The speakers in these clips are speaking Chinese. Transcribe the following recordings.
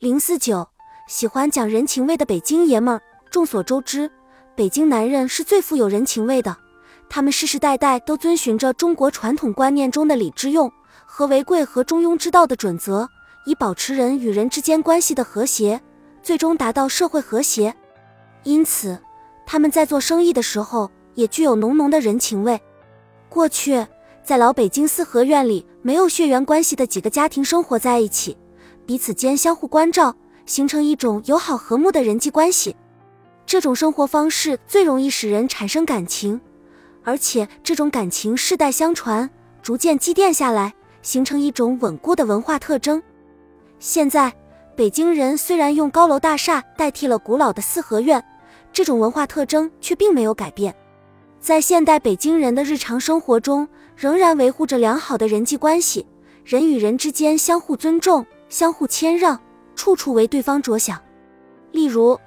零四九，喜欢讲人情味的北京爷们儿。众所周知，北京男人是最富有人情味的，他们世世代代都遵循着中国传统观念中的礼之用、和为贵和中庸之道的准则，以保持人与人之间关系的和谐，最终达到社会和谐。因此，他们在做生意的时候也具有浓浓的人情味。过去，在老北京四合院里，没有血缘关系的几个家庭生活在一起。彼此间相互关照，形成一种友好和睦的人际关系。这种生活方式最容易使人产生感情，而且这种感情世代相传，逐渐积淀下来，形成一种稳固的文化特征。现在，北京人虽然用高楼大厦代替了古老的四合院，这种文化特征却并没有改变。在现代北京人的日常生活中，仍然维护着良好的人际关系，人与人之间相互尊重。相互谦让，处处为对方着想。例如，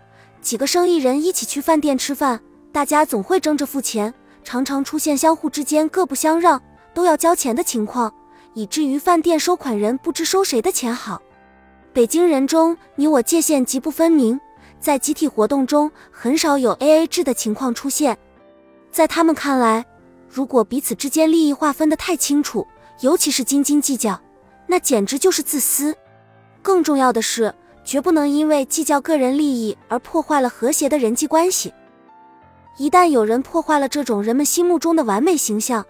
几个生意人一起去饭店吃饭，大家总会争着付钱，常常出现相互之间各不相让，都要交钱的情况，以至于饭店收款人不知收谁的钱好。北京人中你我界限极不分明，在集体活动中很少有 A A 制的情况出现。在他们看来，如果彼此之间利益划分的太清楚，尤其是斤斤计较，那简直就是自私。更重要的是，绝不能因为计较个人利益而破坏了和谐的人际关系。一旦有人破坏了这种人们心目中的完美形象，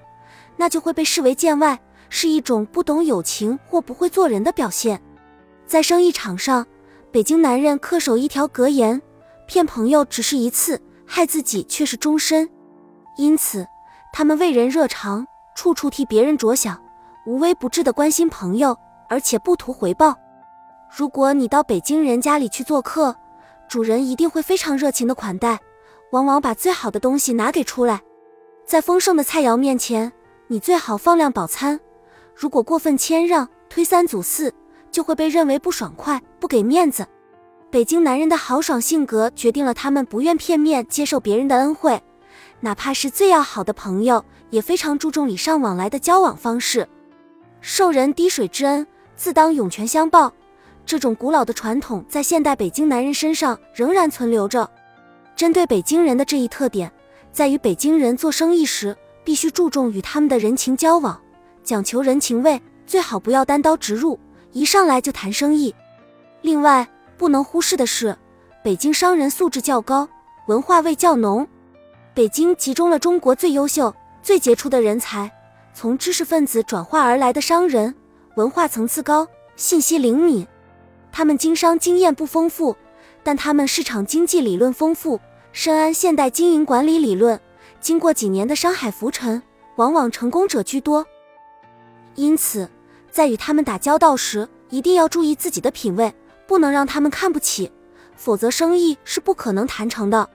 那就会被视为见外，是一种不懂友情或不会做人的表现。在生意场上，北京男人恪守一条格言：骗朋友只是一次，害自己却是终身。因此，他们为人热肠，处处替别人着想，无微不至的关心朋友，而且不图回报。如果你到北京人家里去做客，主人一定会非常热情的款待，往往把最好的东西拿给出来。在丰盛的菜肴面前，你最好放量饱餐。如果过分谦让、推三阻四，就会被认为不爽快、不给面子。北京男人的豪爽性格决定了他们不愿片面接受别人的恩惠，哪怕是最要好的朋友，也非常注重礼尚往来的交往方式。受人滴水之恩，自当涌泉相报。这种古老的传统在现代北京男人身上仍然存留着。针对北京人的这一特点，在于北京人做生意时必须注重与他们的人情交往，讲求人情味，最好不要单刀直入，一上来就谈生意。另外，不能忽视的是，北京商人素质较高，文化味较浓。北京集中了中国最优秀、最杰出的人才，从知识分子转化而来的商人，文化层次高，信息灵敏。他们经商经验不丰富，但他们市场经济理论丰富，深谙现代经营管理理论。经过几年的商海浮沉，往往成功者居多。因此，在与他们打交道时，一定要注意自己的品味，不能让他们看不起，否则生意是不可能谈成的。